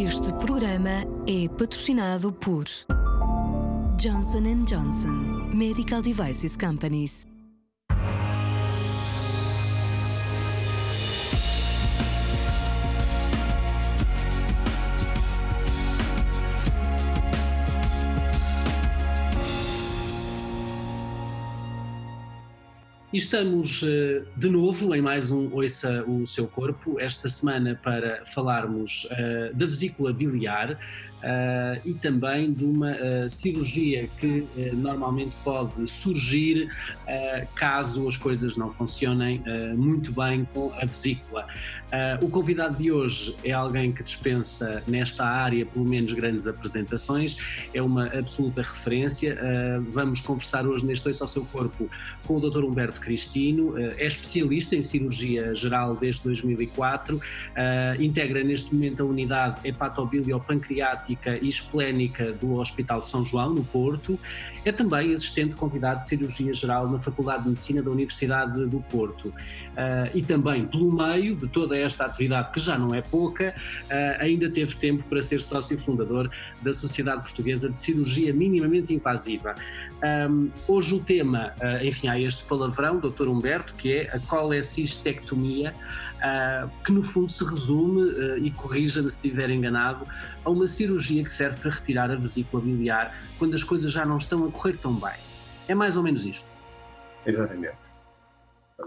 Este programa é patrocinado por Johnson Johnson Medical Devices Companies. Estamos uh, de novo em mais um Ouça o Seu Corpo, esta semana para falarmos uh, da vesícula biliar, Uh, e também de uma uh, cirurgia que uh, normalmente pode surgir caso as coisas não funcionem muito bem com a vesícula. o convidado de hoje é alguém que dispensa nesta área pelo menos grandes apresentações, é uma absoluta referência. vamos conversar hoje neste Oiço ao Seu Corpo com o Dr. Humberto Cristino, é especialista em cirurgia geral desde 2004, integra neste momento a unidade hepatobiliopancreática e esplénica do Hospital de São João, no Porto. É também assistente convidado de cirurgia geral na Faculdade de Medicina da Universidade do Porto. Uh, e também, pelo meio de toda esta atividade, que já não é pouca, uh, ainda teve tempo para ser sócio fundador da Sociedade Portuguesa de Cirurgia Minimamente Invasiva. Um, hoje o tema, uh, enfim, há este palavrão, Dr. Humberto, que é a colecistectomia, uh, que no fundo se resume, uh, e corrija-me se estiver enganado, a uma cirurgia que serve para retirar a vesícula biliar quando as coisas já não estão a correr tão bem. É mais ou menos isto. Exatamente.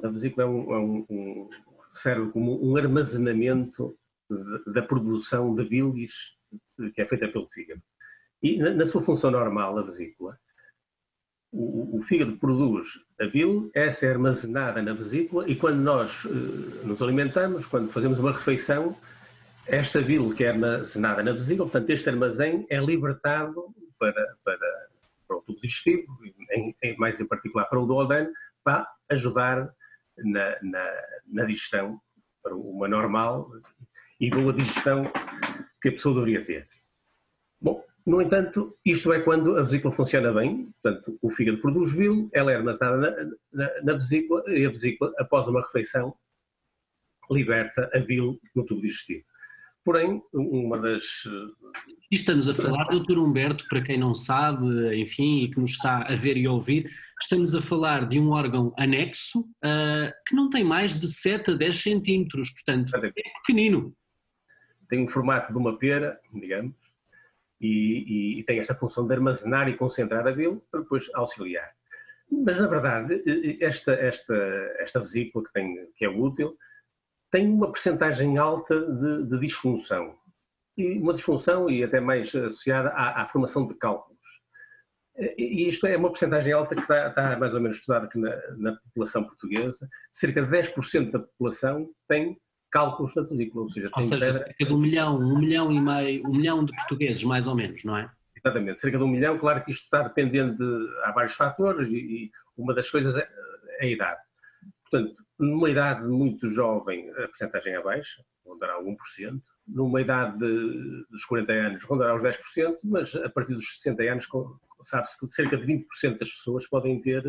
A vesícula é um, é um, um, serve como um armazenamento da produção de bilis que é feita pelo fígado. E na, na sua função normal, a vesícula, o, o, fígado produz a bile, essa é armazenada na vesícula e quando nós uh, nos alimentamos, quando fazemos uma refeição, esta bile que é armazenada na vesícula, portanto este armazém é libertado para, para, para o tubo digestivo, em, em, mais em particular para o duodeno, para ajudar na, na, na digestão, para uma normal e boa digestão que a pessoa deveria ter. No entanto, isto é quando a vesícula funciona bem, portanto, o fígado produz bile, ela é armazenada na, na, na, vesícula e a vesícula, após uma refeição, liberta a bile no tubo digestivo. Porém, uma das. Estamos a falar, doutor Humberto, para quem não sabe, enfim, e que nos está a ver e a ouvir, estamos a falar de um órgão anexo uh, que não tem mais de 7 a 10 centímetros, portanto, é pequenino. Tem o formato de uma pera, digamos, e, e, tem esta função de armazenar e concentrar a bile para depois auxiliar. Mas, na verdade, esta, esta, esta vesícula que, tem, que é útil tem uma percentagem alta de, de disfunção. E uma disfunção, e até mais associada à, à formação de cálculos. E isto é uma porcentagem alta que está, está, mais ou menos estudada aqui na, na população portuguesa. Cerca de 10% da população tem cálculos na vesícula, ou seja, ou seja cerca de um milhão, um milhão e meio, um milhão de portugueses, mais ou menos, não é? Exatamente, cerca de um milhão, claro que isto está dependendo de, há vários fatores e, e uma das coisas é, é, a idade. Portanto, numa idade muito jovem, a porcentagem é baixa, rondará 1%, numa idade de, dos 40 anos rondará os 10%, mas a partir dos 60 anos sabe-se que cerca de 20% das pessoas podem ter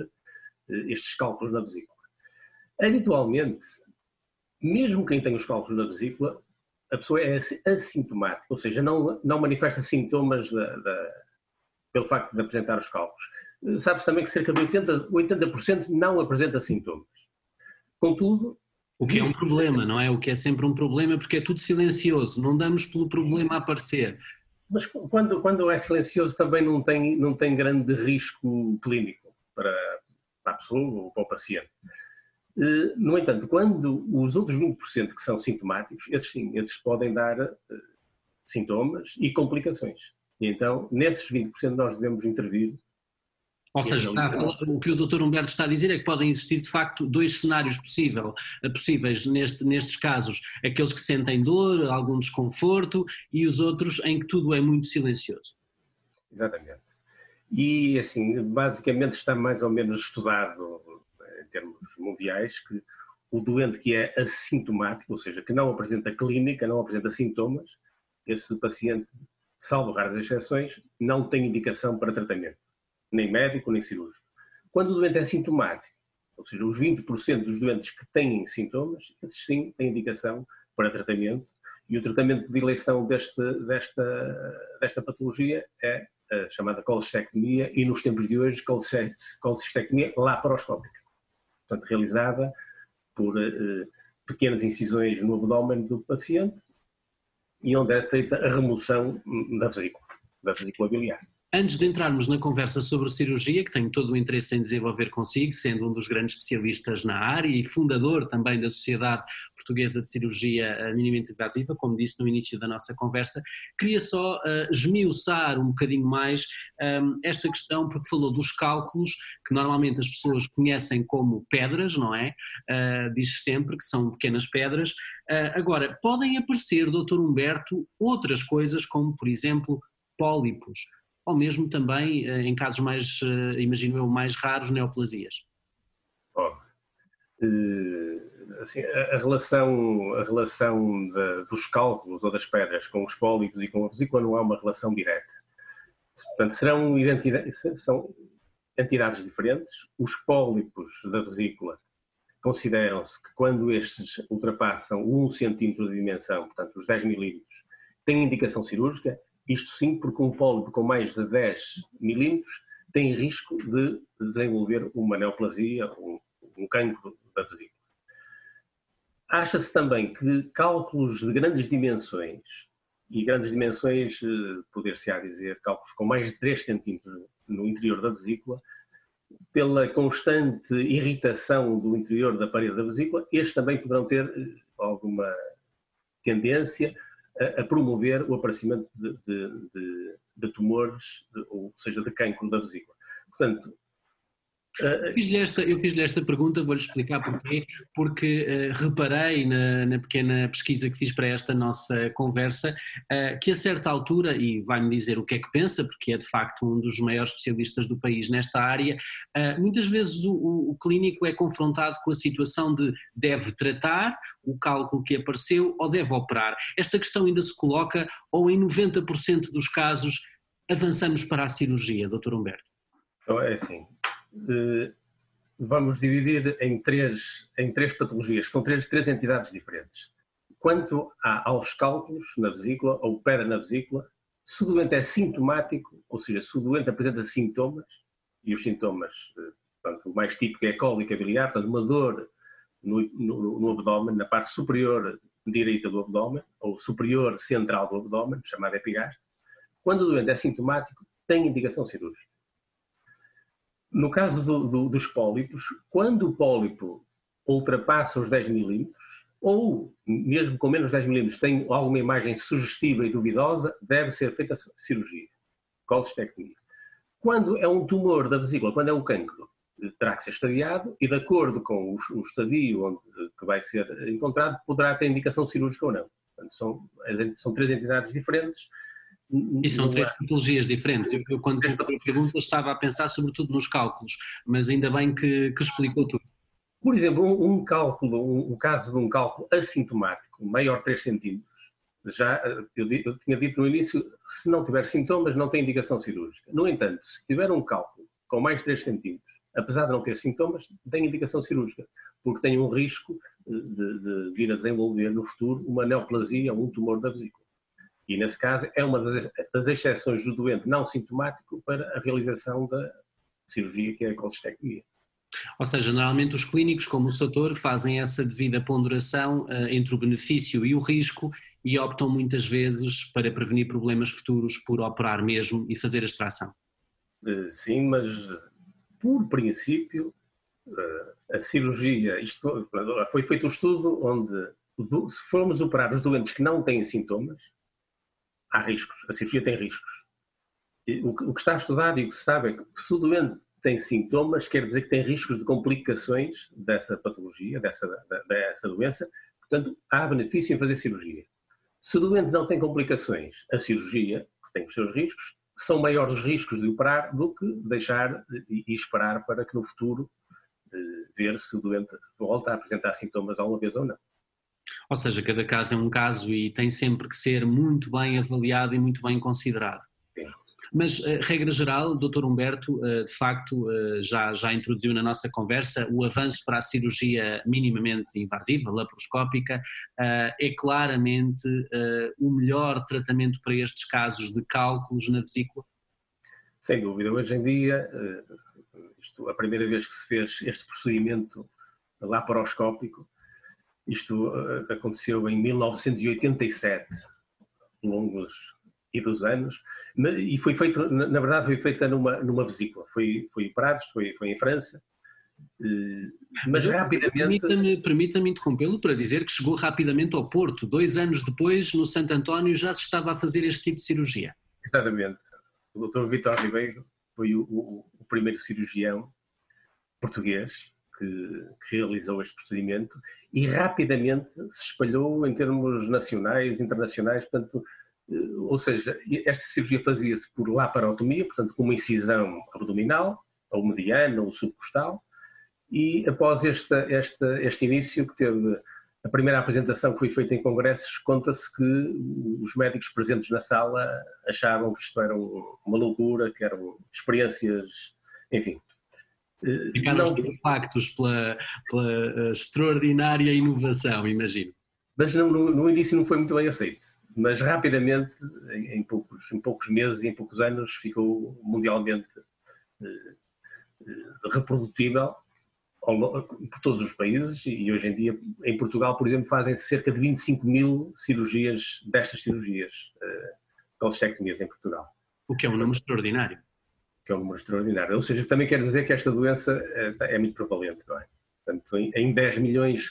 eh, estes cálculos na vesícula. Habitualmente, mesmo quem tem os cálculos na vesícula, a pessoa é assintomática, ou seja, não, não manifesta sintomas da, da, pelo facto de apresentar os cálculos. Sabe-se também que cerca de 80%, 80 não apresenta sintomas. Contudo. O que é um problema, não é? O que é sempre um problema porque é tudo silencioso, não damos pelo problema a aparecer. Mas quando, quando é silencioso também não tem, não tem grande risco clínico para, para a pessoa ou para o paciente. Eh, no entanto, quando os outros 20% que são sintomáticos, esses sim, esses podem dar uh, sintomas e complicações. E então, nesses 20% nós devemos intervir. Ou seja, falar, o que o Dr. Humberto está a dizer é que podem existir de facto dois cenários possível, eh, possíveis neste, nestes casos, aqueles que sentem dor, algum desconforto e os outros em que tudo é muito silencioso. Exatamente. E assim, basicamente está mais ou menos estudado termos mundiais, que o doente que é assintomático, ou seja, que não apresenta clínica, não apresenta sintomas, esse paciente, salvo raras exceções, não tem indicação para tratamento, nem médico nem cirúrgico. Quando o doente é sintomático, ou seja, os 20% dos doentes que têm sintomas, esses sim têm indicação para tratamento E o tratamento de eleição deste, desta, desta patologia é a chamada colestectomia e, nos tempos de hoje, colestectomia laparoscópica. Portanto, realizada por uh, pequenas incisões no abdômen do paciente e onde é feita a remoção da vesícula, da vesícula biliar. Antes de entrarmos na conversa sobre cirurgia, que tenho todo o interesse em desenvolver consigo, sendo um dos grandes especialistas na área e fundador também da Sociedade Portuguesa de Cirurgia Minimamente Invasiva, como disse no início da nossa conversa, queria só uh, esmiuçar um bocadinho mais um, ehm, esta questão, porque falou dos cálculos, que normalmente as pessoas conhecem como pedras, não é? Uh, diz sempre que são pequenas pedras. Uh, agora, podem aparecer, doutor Humberto, outras coisas, como por exemplo pólipos ou mesmo também eh, em casos mais, eh, imagino eu, mais raros, neoplasias? Oh, assim, a, relação, a relação dos cálculos ou das pedras com os pólipos e com a vesícula não é uma relação direta. Portanto, serão são entidades diferentes. Os pólipos da vesícula consideram-se que quando estes ultrapassam 1 centímetro de dimensão, portanto os 10 milímetros, têm indicação cirúrgica isto sim, porque um pólipo com mais de 10 milímetros tem risco de desenvolver uma neoplasia, um, um cancro da vesícula. Acha-se também que cálculos de grandes dimensões, e grandes dimensões, eh, poder-se-á dizer, cálculos com mais de 3 centímetros no interior da vesícula, pela constante irritação do interior da parede da vesícula, estes também poderão ter eh, alguma tendência a, promover o aparecimento de, de, de, de tumores, ou seja, de cancro da vesícula. Portanto, eu fiz-lhe esta, esta pergunta, vou-lhe explicar porquê, porque uh, reparei na, na, pequena pesquisa que fiz para esta nossa conversa uh, que a certa altura, e vai-me dizer o que é que pensa, porque é de facto um dos maiores especialistas do país nesta área, uh, muitas vezes o, o, o, clínico é confrontado com a situação de deve tratar o cálculo que apareceu ou deve operar. Esta questão ainda se coloca ou em 90% dos casos avançamos para a cirurgia, Dr. Humberto? Então, é assim, vamos dividir em três, em três patologias, são três, três entidades diferentes. Quanto a, aos cálculos na vesícula ou pedra na vesícula, se o doente é sintomático, ou seja, se o doente apresenta sintomas, e os sintomas, eh, portanto, o mais típico é a cólica biliar, portanto, uma dor no, no, no abdômen, na parte superior direita do abdômen, ou superior central do abdômen, chamada epigastro, quando o doente é sintomático, tem indicação cirúrgica. No caso do, do, dos pólipos, quando o pólipo ultrapassa os 10 milímetros, ou mesmo com menos 10 milímetros tem alguma imagem sugestiva e duvidosa, deve ser feita cirurgia, colestectomia. Quando é um tumor da vesícula, quando é um cancro, terá que ser estadiado e de acordo com o, estadio onde, que vai ser encontrado, poderá ter indicação cirúrgica ou não. Portanto, são, são três entidades diferentes e são três patologias diferentes. Eu, quando a pergunta estava a pensar sobretudo nos cálculos, mas ainda bem que, que explicou tudo. Por exemplo, um, um cálculo, um, um, caso de um cálculo assintomático, maior de 3 centímetros, já eu, eu, tinha dito no início, se não tiver sintomas, não tem indicação cirúrgica. No entanto, se tiver um cálculo com mais de 3 centímetros, apesar de não ter sintomas, tem indicação cirúrgica, porque tem um risco de, de vir a desenvolver no futuro uma neoplasia ou um tumor da vesícula. E, nesse caso, é uma das exceções do doente não sintomático para a realização da cirurgia, que é a colestectomia. Ou seja, normalmente os clínicos, como o Soutor, fazem essa devida ponderação uh, entre o benefício e o risco e optam muitas vezes para prevenir problemas futuros por operar mesmo e fazer a extração. Uh, sim, mas por princípio, uh, a cirurgia, isto, foi feito um estudo onde se formos operar os doentes que não têm sintomas, há riscos, a cirurgia tem riscos. O que, está estudado e o que se sabe é que se o doente tem sintomas, quer dizer que tem riscos de complicações dessa patologia, dessa, dessa doença, portanto, há benefício em fazer cirurgia. Se o doente não tem complicações, a cirurgia, que tem os seus riscos, são maiores os riscos de operar do que deixar e, e esperar para que no futuro eh, ver se o doente volta a apresentar sintomas alguma vez ou não. Ou seja, cada caso é um caso e tem sempre que ser muito bem avaliado e muito bem considerado. Mas, uh, regra geral, Dr. Humberto, uh, de facto, uh, já, já introduziu na nossa conversa o avanço para a cirurgia minimamente invasiva, laparoscópica, é claramente o melhor tratamento para estes casos de cálculos na vesícula? Sem dúvida. Hoje em dia, isto, a primeira vez que se fez este procedimento laparoscópico, isto aconteceu em 1987, longos e dos anos, e foi feito, na verdade, foi feita numa, numa vesícula. Foi, foi em Prados, foi, foi em França, eh, mas rapidamente. Permita-me permita interrompê-lo para dizer que chegou rapidamente ao Porto. Dois anos depois, no Santo António, já se estava a fazer este tipo de cirurgia. Exatamente. O Dr. Vitor Ribeiro foi o, o, o primeiro cirurgião português que, que, realizou este procedimento e rapidamente se espalhou em termos nacionais, internacionais. Portanto, ou seja, esta cirurgia fazia-se por laparotomia, portanto com uma incisão abdominal, ou mediana, ou subcostal, e após este, este, este início que teve a primeira apresentação que foi feita em congressos, conta-se que os médicos presentes na sala achavam que isto era uma loucura, que eram experiências, enfim. Ficaram não, factos pela, pela eh, extraordinária inovação, imagino. Mas no, no início não foi muito bem aceito mas rapidamente, em, em, poucos, em poucos meses e em poucos anos, ficou mundialmente eh, eh, reprodutível por todos os países e hoje em dia em Portugal, por exemplo, fazem cerca de 25 mil cirurgias destas cirurgias, eh, colestectomias em Portugal. O que é um número extraordinário. Que é um número extraordinário. Ou seja, também quer dizer que esta doença é, é muito prevalente, não é? Portanto, em 10 milhões,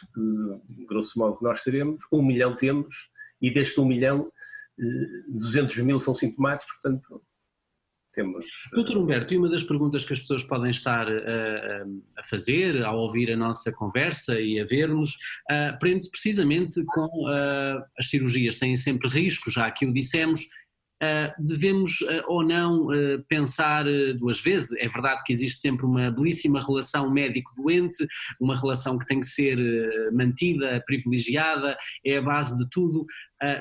grosso modo, que nós teremos, 1 milhão temos e deste 1 milhão, 200 eh, mil são sintomáticos, portanto temos... Eh, Doutor Humberto, e uma das perguntas que as pessoas podem estar a, eh, a fazer ao ouvir a nossa conversa e a ver-nos, prende-se precisamente com uh, as cirurgias, têm sempre riscos, já aqui o dissemos, devemos uh, ou não uh, pensar duas vezes. É verdade que existe sempre uma belíssima relação médico-doente, uma relação que tem que ser mantida, privilegiada, é a base de tudo,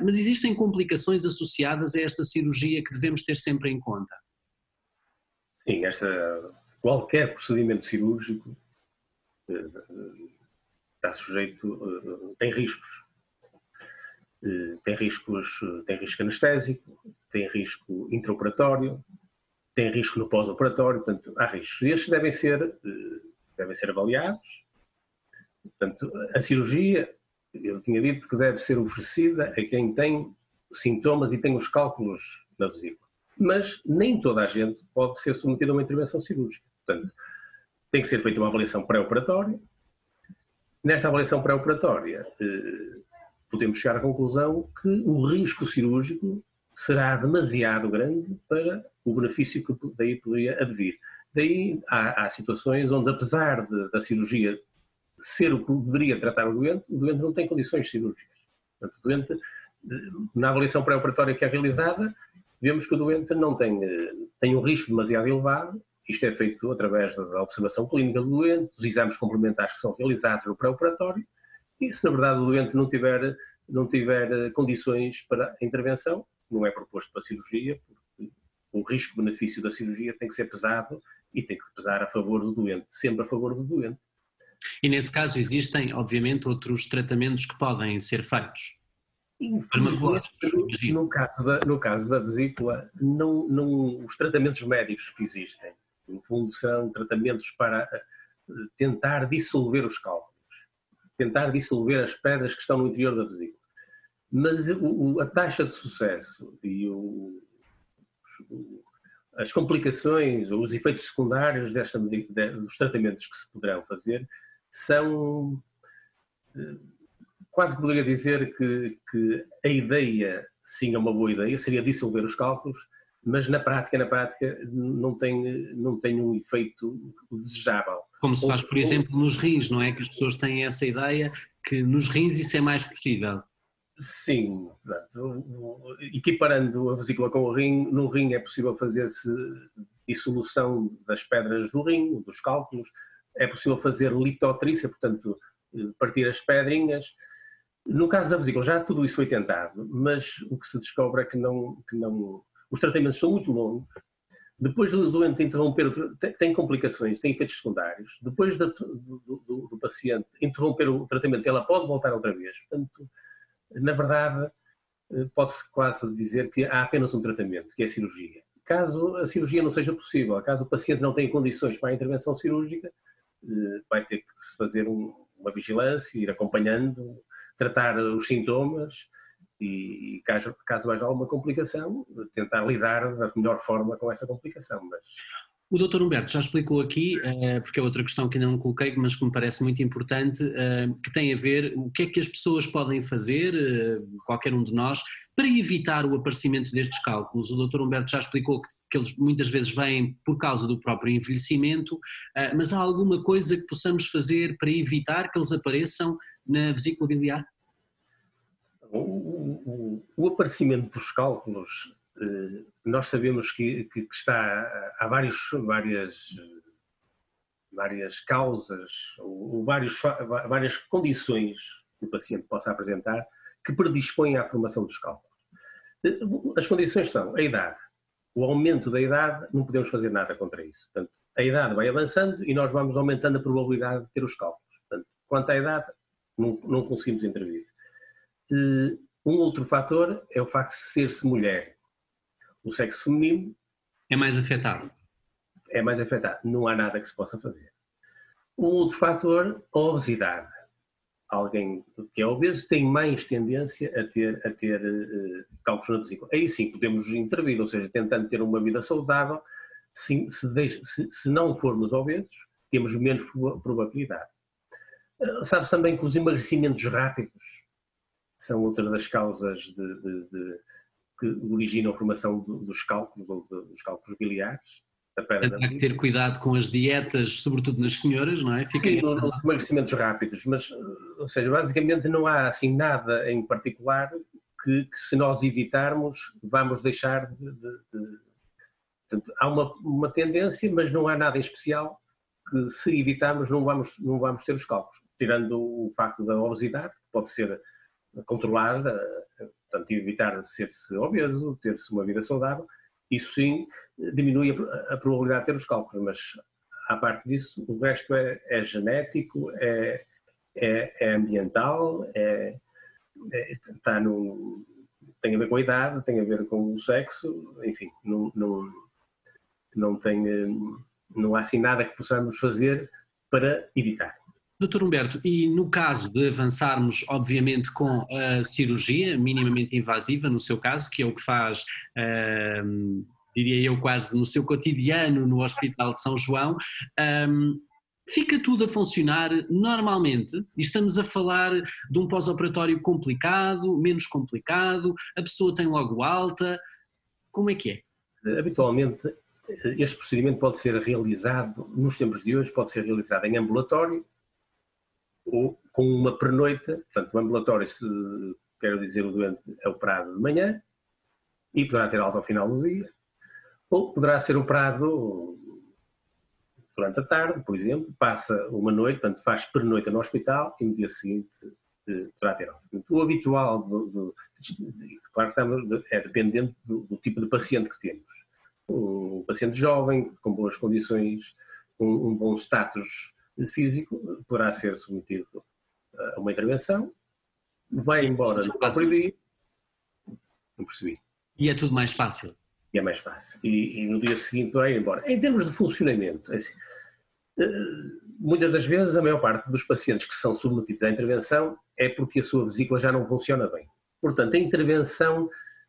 mas existem complicações associadas a esta cirurgia que devemos ter sempre em conta. Sim, esta, qualquer procedimento cirúrgico está sujeito, tem riscos. Tem riscos, tem risco anestésico, tem risco intraoperatório, tem risco no pós-operatório, portanto, há riscos. Estes devem ser, eh, devem ser avaliados. Portanto, a cirurgia, eu tinha dito que deve ser oferecida a quem tem sintomas e tem os cálculos na vesícula. Mas nem toda a gente pode ser submetida a uma intervenção cirúrgica. Portanto, tem que ser feita uma avaliação pré-operatória. Nesta avaliação pré-operatória, eh, podemos chegar à conclusão que o risco cirúrgico será demasiado grande para o benefício que daí poderia advir. Daí há, há situações onde, apesar de, da cirurgia ser o que deveria tratar o doente, o doente não tem condições cirúrgicas. Portanto, o doente, na avaliação pré-operatória que é realizada, vemos que o doente não tem, tem um risco demasiado elevado, isto é feito através da observação clínica do doente, dos exames complementares que são realizados no pré-operatório, e se na verdade o doente não tiver, não tiver condições para a intervenção, não é proposto para cirurgia, porque o risco-benefício da cirurgia tem que ser pesado e tem que pesar a favor do doente, sempre a favor do doente. E nesse caso existem, obviamente, outros tratamentos que podem ser feitos? No caso, da, no caso da vesícula, não, não, os tratamentos médicos que existem, no fundo, são tratamentos para eh, tentar dissolver os cálculos, tentar dissolver as pedras que estão no interior da vesícula. Mas o, a taxa de sucesso e o, as complicações ou os efeitos secundários desta, dos tratamentos que se poderão fazer são eh, quase poderia dizer que, que, a ideia sim é uma boa ideia, seria dissolver os cálculos, mas na prática, na prática não tem, não tem um efeito desejável. Como se faz, por exemplo, nos rins, não é? Que as pessoas têm essa ideia que nos rins isso é mais possível. Sim, equiparando a vesícula com o rim, no rim é possível fazer-se dissolução das pedras do rim, dos cálculos, é possível fazer litotrícia, portanto, partir as pedrinhas. No caso da vesícula, já tudo isso foi tentado, mas o que se descobre é que não, que não os tratamentos são muito longos depois do doente interromper, tem, complicações, tem efeitos secundários, depois do, do, do, paciente interromper o tratamento, ela pode voltar outra vez. Portanto, na verdade, eh, pode-se quase dizer que há apenas um tratamento, que é a cirurgia. Caso a cirurgia não seja possível, caso o paciente não tenha condições para a intervenção cirúrgica, eh, vai ter que se fazer uma vigilância, ir acompanhando, tratar os sintomas, e, caso, caso haja alguma complicação, tentar lidar da melhor forma com essa complicação. Mas... O Dr. Humberto já explicou aqui, eh, porque é outra questão que ainda não coloquei, mas que me parece muito importante, eh, que tem a ver o que é que as pessoas podem fazer, eh, qualquer um de nós, para evitar o aparecimento destes cálculos. O Dr. Humberto já explicou que, que eles muitas vezes vêm por causa do próprio envelhecimento, mas há alguma coisa que possamos fazer para evitar que eles apareçam na vesícula biliar? o, o, aparecimento dos cálculos, eh, nós sabemos que, que, que está, há vários, várias, várias causas, ou vários, várias condições que o paciente possa apresentar que predispõem à formação dos cálculos. Eh, as condições são a idade, o aumento da idade, não podemos fazer nada contra isso. Portanto, a idade vai avançando e nós vamos aumentando a probabilidade de ter os cálculos. Portanto, quanto à idade, não, não conseguimos intervir. Um outro fator é o facto de ser-se mulher. O sexo feminino é mais afetado. É mais afetado. Não há nada que se possa fazer. Um outro fator, a obesidade. Alguém que é obeso tem mais tendência a ter, a ter uh, cálculos na vesícula. Aí sim podemos intervir, ou seja, tentando ter uma vida saudável, se, se, deixe, se, se não formos obesos, temos menos probabilidade. Uh, Sabe-se também que os emagrecimentos rápidos são outra das causas de, de, de, que originam a formação dos cálculos, dos cálculos biliares. Há que ter cuidado com as dietas, sobretudo nas senhoras, não é? Fica Sim, nos emagrecimentos rápidos, mas, ou seja, basicamente não há assim nada em particular que, que se nós evitarmos vamos deixar de... de, de... Portanto, há uma, uma tendência, mas não há nada em especial que se evitarmos não vamos, não vamos ter os cálculos. Tirando o facto da obesidade, que pode ser controlada, portanto, evitar ser-se obeso, ter-se uma vida saudável, isso sim diminui a, a, probabilidade de ter os cálculos, mas à parte disso, o resto é, é genético, é, é, é ambiental, é, é, está no, tem a ver com a idade, tem a ver com o sexo, enfim, não, não, não tem, não há assim nada que possamos fazer para evitar. Doutor Humberto, e no caso de avançarmos, obviamente, com a cirurgia minimamente invasiva, no seu caso, que é o que faz, diria eu, quase no seu cotidiano no Hospital de São João, fica tudo a funcionar normalmente? E estamos a falar de um pós-operatório complicado, menos complicado, a pessoa tem logo alta, como é que é? Habitualmente, este procedimento pode ser realizado, nos tempos de hoje, pode ser realizado em ambulatório, com uma pernoita, portanto, o ambulatório, se quero dizer, o doente é operado de manhã e poderá ter alta ao final do dia, ou poderá ser operado durante a tarde, por exemplo, passa uma noite, portanto, faz pernoita no hospital e no dia seguinte eh, poderá ter alta. O habitual, do, do, claro que é dependente do, do, tipo de paciente que temos. Um paciente jovem, com boas condições, um, um bom status físico poderá ser submetido a uma intervenção, vai embora no próprio dia. Não percebi. E é tudo mais fácil. E é mais fácil. E, e no dia seguinte vai embora. Em termos de funcionamento, é assim, eh, muitas das vezes a maior parte dos pacientes que são submetidos à intervenção é porque a sua vesícula já não funciona bem. Portanto, a intervenção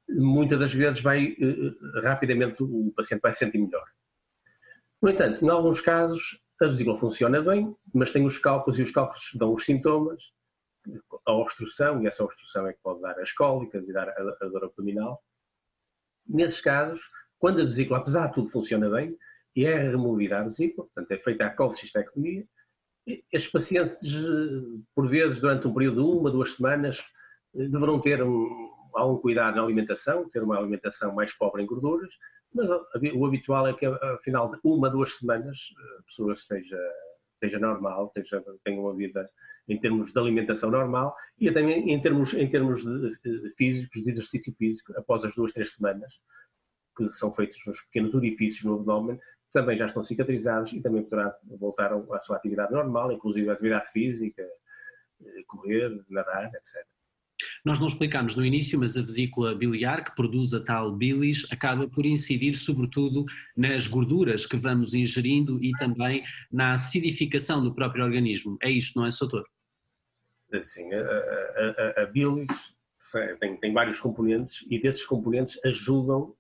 muitas das vezes vai eh, eh, rapidamente o paciente vai se sentir melhor. No entanto, em alguns casos a vesícula funciona bem, mas tem os cálculos e os cálculos dão os sintomas, a obstrução, e essa obstrução é que pode dar as cólicas e dar a, a dor abdominal. Nesses casos, quando a vesícula, apesar de tudo, funciona bem, e é removida a vesícula, portanto é feita a colecistectomia, estes pacientes, por vezes, durante um período de uma, duas semanas, deverão ter um, algum cuidado na alimentação, ter uma alimentação mais pobre em gorduras, mas o habitual é que, afinal de uma, duas semanas, a pessoa esteja, esteja normal, esteja, tenha uma vida em termos de alimentação normal e também em termos, em termos de, de físicos, de exercício físico, após as duas, três semanas, que são feitos nos pequenos orifícios no abdômen, também já estão cicatrizados e também poderá voltar à sua atividade normal, inclusive a atividade física, eh, correr, nadar, etc. Nós não explicámos no início, mas a vesícula biliar, que produz a tal bilis, acaba por incidir sobretudo nas gorduras que vamos ingerindo e também na acidificação do próprio organismo. É isto, não é, Soutor? Sim, a, a, a, a bilis tem, tem, vários componentes e desses componentes ajudam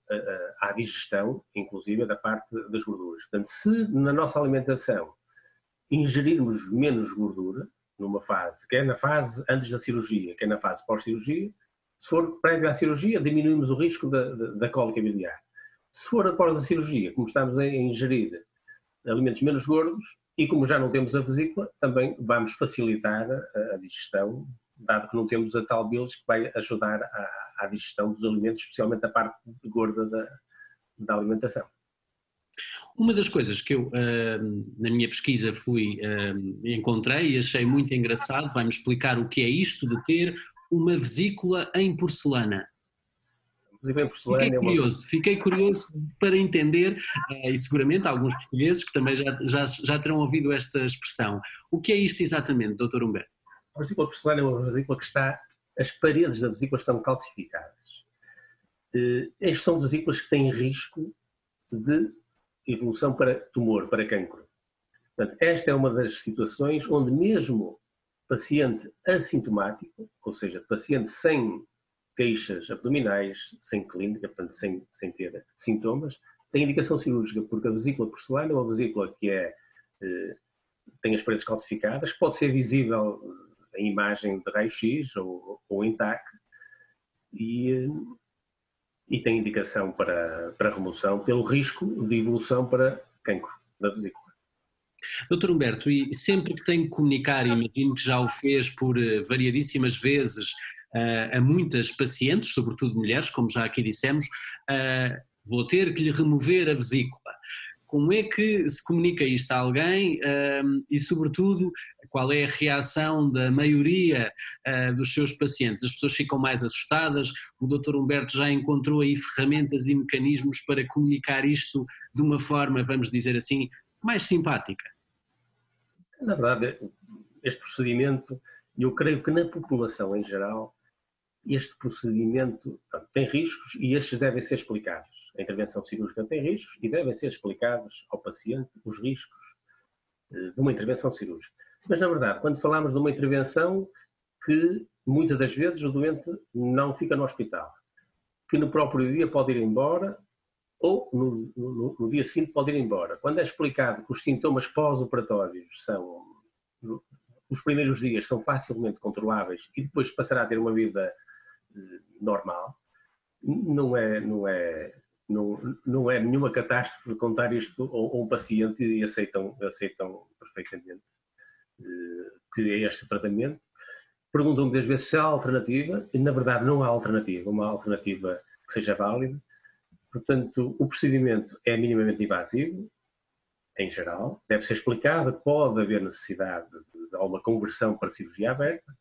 à digestão, inclusive da parte das gorduras. Portanto, se na nossa alimentação ingerirmos menos gordura, numa fase, quer na fase antes da cirurgia, quer na fase pós-cirurgia. Se for prévio à cirurgia, diminuímos o risco da, da, da cólica biliar. Se for após a cirurgia, como estamos a ingerir alimentos menos gordos e como já não temos a vesícula, também vamos facilitar a, a digestão, dado que não temos a tal bilis que vai ajudar à, à digestão dos alimentos, especialmente a parte gorda da, da alimentação. Uma das coisas que eu, na minha pesquisa, fui, encontrei e achei muito engraçado, vai-me explicar o que é isto de ter uma vesícula em porcelana. Em porcelana fiquei, é curioso, fiquei curioso para entender, eh, e seguramente alguns portugueses que também já, já, já terão ouvido esta expressão. O que é isto exatamente, Dr. Humberto? A vesícula porcelana é uma vesícula que está, as paredes da vesícula estão calcificadas. Eh, estas são vesículas que têm risco de evolução para tumor, para cancro. Portanto, esta é uma das situações onde mesmo paciente assintomático, ou seja, paciente sem queixas abdominais, sem clínica, portanto, sem, sem ter sintomas, tem indicação cirúrgica, porque a vesícula porcelana é uma vesícula que é, eh, tem as paredes calcificadas, pode ser visível em imagem de raio-x ou, ou em TAC, e, eh, e tem indicação para, para remoção pelo risco de evolução para cancro da vesícula. Doutor Humberto, e sempre que tenho que comunicar, imagino que já o fez por eh, variadíssimas vezes uh, a muitas pacientes, sobretudo mulheres, como já aqui dissemos, uh, vou ter que lhe remover a vesícula. Como é que se comunica isto a alguém e, sobretudo, qual é a reação da maioria uh, dos seus pacientes? As pessoas ficam mais assustadas? O Dr. Humberto já encontrou aí ferramentas e mecanismos para comunicar isto de uma forma, vamos dizer assim, mais simpática? Na verdade, este procedimento, eu creio que na população em geral, este procedimento tem riscos e estes devem ser explicados. A intervenção cirúrgica tem riscos e devem ser explicados ao paciente os riscos eh, de uma intervenção cirúrgica. Mas, na verdade, quando falamos de uma intervenção que muitas das vezes o doente não fica no hospital, que no próprio dia pode ir embora ou no, no, no dia seguinte pode ir embora. Quando é explicado que os sintomas pós-operatórios são, os primeiros dias são facilmente controláveis e depois passará a ter uma vida eh, normal, não é, não é, não, não é nenhuma catástrofe contar isto a um paciente e aceitam, aceitam perfeitamente que é este tratamento. Perguntam muitas vezes se há alternativa, e na verdade não há alternativa, uma alternativa que seja válida. Portanto, o procedimento é minimamente invasivo, em geral, deve ser explicado, pode haver necessidade de alguma conversão para cirurgia aberta,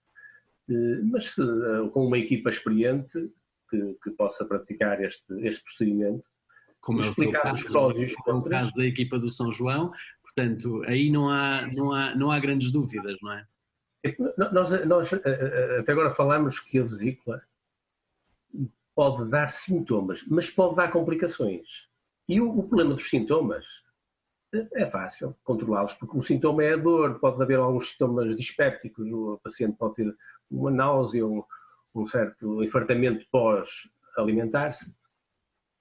eh, mas se, eh, com uma equipa experiente que, que possa praticar este, este procedimento, como explicar é o caso, os prós e caso da equipa do São João, Portanto, aí não há, não há, não há grandes dúvidas, não é? Nós, nós eh, eh, até agora falamos que a vesícula pode dar sintomas, mas pode dar complicações. E o, o problema dos sintomas é fácil controlá-los, porque o sintoma é a dor, pode haver alguns sintomas dispépticos, o paciente pode ter uma náusea, um, um certo infartamento pós-alimentar-se,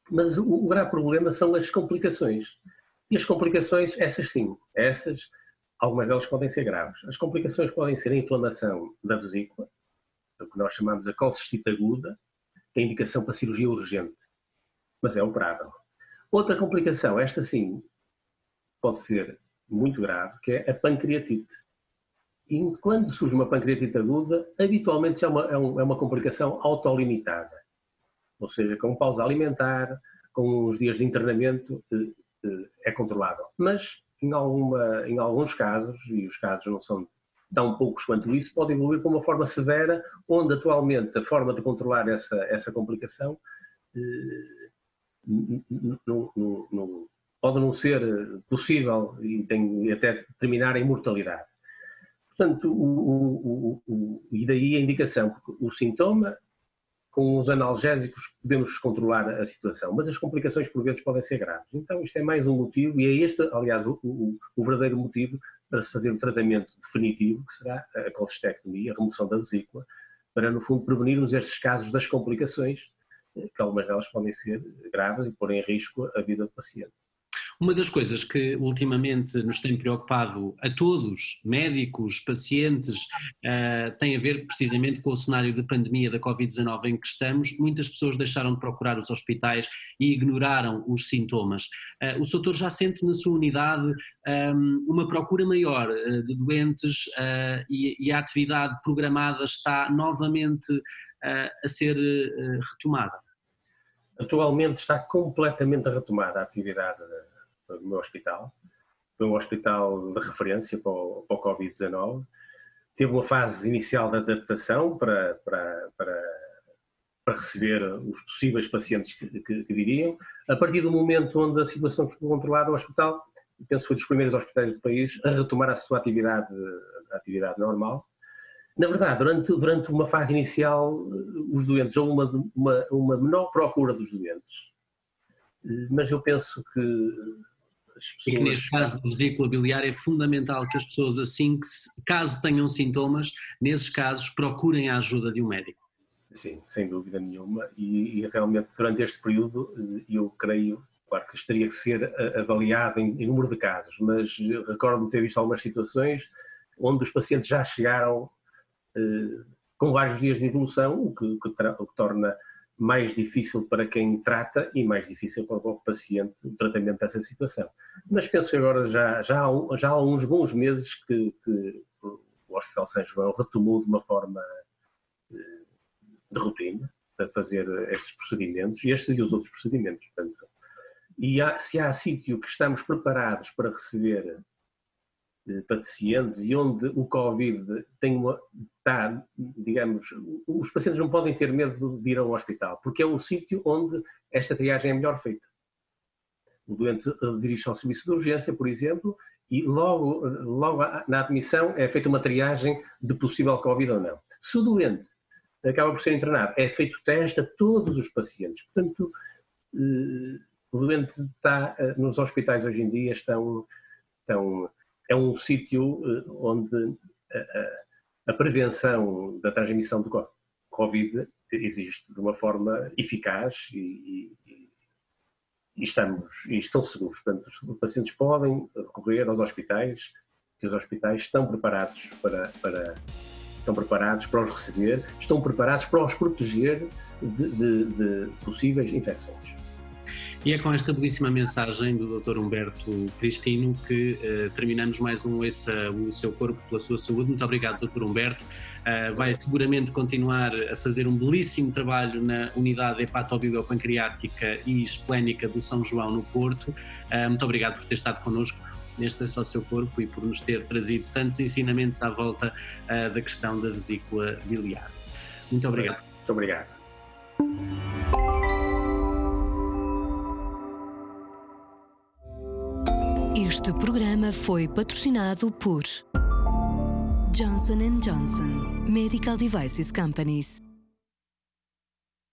mas o, o grave problema são as complicações. E as complicações, essas sim, essas, algumas delas podem ser graves. As complicações podem ser a inflamação da vesícula, o que nós chamamos a colcistite aguda, que é indicação para cirurgia urgente, mas é operável. Outra complicação, esta sim, pode ser muito grave, que é a pancreatite. E quando surge uma pancreatite aguda, habitualmente é uma, é, é uma complicação autolimitada, ou seja, com pausa alimentar, com os dias de internamento, eh, é controlável. Mas em, alguma, em alguns casos, e os casos não são tão poucos quanto isso, pode evoluir para uma forma severa, onde atualmente a forma de controlar essa, essa complicação eh, pode não ser possível e tem até terminar a imortalidade. Portanto, o, o, o, e daí a indicação, porque o sintoma, com os analgésicos podemos controlar a situação, mas as complicações por vezes podem ser graves. Então isto é mais um motivo, e é este, aliás, o, verdadeiro motivo para se fazer o tratamento definitivo, que será a colestectomia, a remoção da vesícula, para no fundo prevenirmos estes casos das complicações, que algumas delas podem ser graves e pôr em risco a vida do paciente. Uma das coisas que ultimamente nos tem preocupado a todos, médicos, pacientes, uh, tem a ver precisamente com o cenário de pandemia da Covid-19 em que estamos. Muitas pessoas deixaram de procurar os hospitais e ignoraram os sintomas. Uh, o doutor já sente na sua unidade um, ehm, uma procura maior uh, de doentes e, e, a atividade programada está novamente a ser retomada? Atualmente está completamente retomada a atividade no meu hospital. Foi um hospital de referência para o, o Covid-19. Teve uma fase inicial de adaptação para, para, para, para receber os possíveis pacientes que, que, que, viriam. A partir do momento onde a situação ficou controlada, o hospital, penso que foi dos primeiros hospitais do país, a retomar a sua atividade, a atividade normal. Na verdade, durante, durante uma fase inicial, os doentes, houve uma, uma, uma menor procura dos doentes, mas eu penso que pessoas... E que neste caso da vesícula biliar é fundamental que as pessoas assim, que caso tenham sintomas, nesses casos procurem a ajuda de um médico. Sim, sem dúvida nenhuma e, e realmente durante este período eh, eu creio, claro que isto teria que ser eh, avaliado em, em número de casos, mas recordo-me ter visto algumas situações onde os pacientes já chegaram eh, com vários dias de evolução, o que, que, o que torna mais difícil para quem trata e mais difícil para o paciente o tratamento dessa situação. Mas penso que agora já, já, há, já há uns bons meses que, que o Hospital São João retomou de uma forma eh, de rotina para fazer estes procedimentos, estes e os outros procedimentos. Portanto, e há, se há sítio que estamos preparados para receber pacientes e onde o Covid tem uma, está, digamos, os pacientes não podem ter medo de ir ao hospital, porque é um sítio onde esta triagem é melhor feita. O doente eh, dirige ao serviço de urgência, por exemplo, e logo, logo na admissão é feita uma triagem de possível Covid ou não. Se o doente acaba por ser internado, é feito teste a todos os pacientes. Portanto, eh, o doente está, eh, nos hospitais hoje em dia estão, estão é um sítio eh, onde a, a, prevenção da transmissão do Covid existe de uma forma eficaz e, e, e, estamos, e estão seguros. Portanto, os pacientes podem recorrer aos hospitais, que os hospitais estão preparados para, para estão preparados para os receber, estão preparados para os proteger de, de, de possíveis infecções. E é com esta belíssima mensagem do Dr. Humberto Cristino que uh, terminamos mais um Esse o Seu Corpo pela Sua Saúde. Muito obrigado, Dr. Humberto. Uh, vai seguramente continuar a fazer um belíssimo trabalho na unidade hepatobibliopancreática e esplénica do São João no Porto. Uh, muito obrigado por ter estado connosco neste Esse o Seu Corpo e por nos ter trazido tantos ensinamentos à volta da questão da vesícula biliar. Muito obrigado. Muito obrigado. Este programa foi patrocinado por Johnson Johnson Medical Devices Companies.